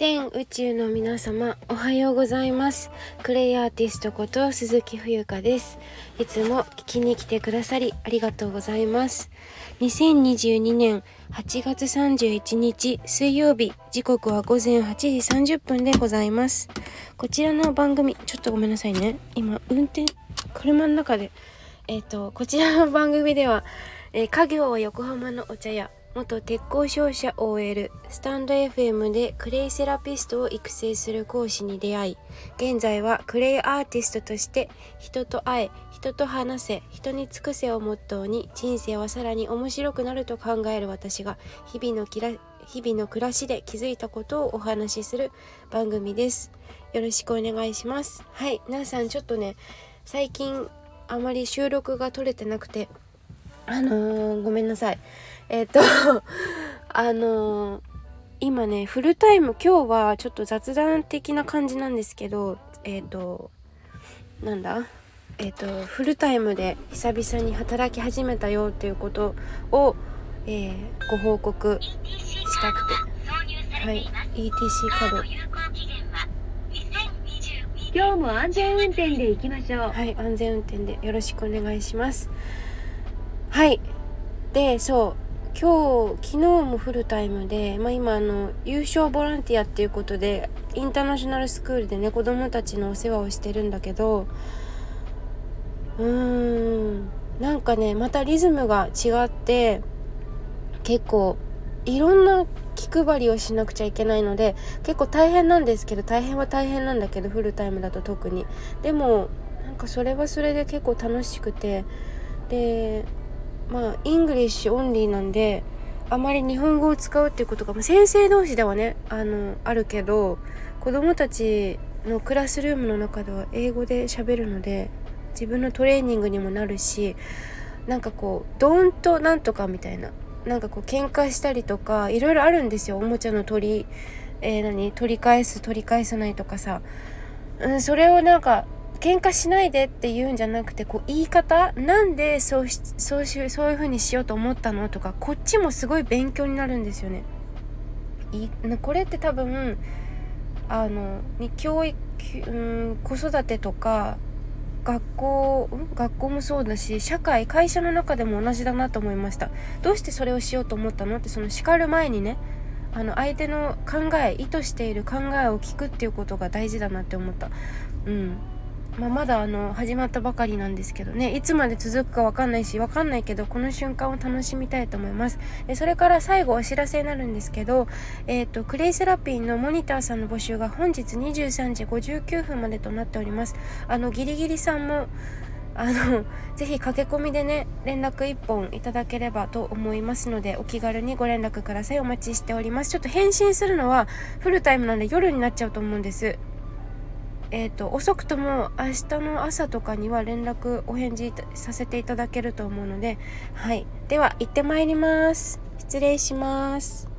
全宇宙の皆様おはようございます。クレイアーティストこと鈴木冬香です。いつも聞きに来てくださりありがとうございます。2022年8月31日水曜日時刻は午前8時30分でございます。こちらの番組ちょっとごめんなさいね。今運転車の中でえっ、ー、とこちらの番組では、えー、家業は横浜のお茶屋元鉄工商社 OL スタンド FM でクレイセラピストを育成する講師に出会い現在はクレイアーティストとして人と会え人と話せ人に尽くせをモットーに人生はさらに面白くなると考える私が日々のキラ日々の暮らしで気づいたことをお話しする番組です。よろしくお願いします。はい皆さんちょっとね最近あまり収録が取れてなくてあのー、ごめんなさい。えっ、と あのー、今ねフルタイム今日はちょっと雑談的な感じなんですけどえっ、となんだ？えっ、とフルタイムで久々に働き始めたよっていうことを、えご報告したくて。はい。ETC カード。今日も安全運転で行きましょう。はい安全運転でよろしくお願いします。はい。でそう今日昨日もフルタイムで、まあ、今あの優勝ボランティアっていうことでインターナショナルスクールでね子供たちのお世話をしてるんだけどうーんなんかねまたリズムが違って結構いろんな気配りをしなくちゃいけないので結構大変なんですけど大変は大変なんだけどフルタイムだと特に。でもなんかそれはそれで結構楽しくてでまあ English only なんであまり日本語を使うっていうことが、まあ、先生同士ではねあのあるけど子供たちのクラスルームの中では英語で喋るので自分のトレーニングにもなるしなんかこう Don't なんとかみたいななんかこう喧嘩したりとかいろいろあるんですよ。おもちゃの取り、えー、何？取り返す取り返さないとかさ、うん、それをなんか喧嘩しないでって言うんじゃなくてこう言い方なんでそうそうしそういう風にしようと思ったのとかこっちもすごい勉強になるんですよね。いこれって多分あの教育、うん、子育てとか学校、学校もそうだし社会会社の中でも同じだなと思いました。どうしてそれをしようと思ったのってその叱る前にねあの相手の考え意図している考えを聞くっていうことが大事だなって思った。うん。まあ、まだあの始まったばかりなんですけどね。いつまで続くか分かんないし分かんないけどこの瞬間を楽しみたいと思います。でそれから最後お知らせになるんですけど、えーと、クレイセラピーのモニターさんの募集が本日23時59分までとなっております。あのギリギリさんもあのぜひ駆け込みでね連絡1本いただければと思いますのでお気軽にご連絡ください。お待ちしております。ちょっと返信するのはフルタイムなんで夜になっちゃうと思うんです。えーと、遅くとも明日の朝とかには連絡お返事させていただけると思うのではい。では行ってまいります。失礼します。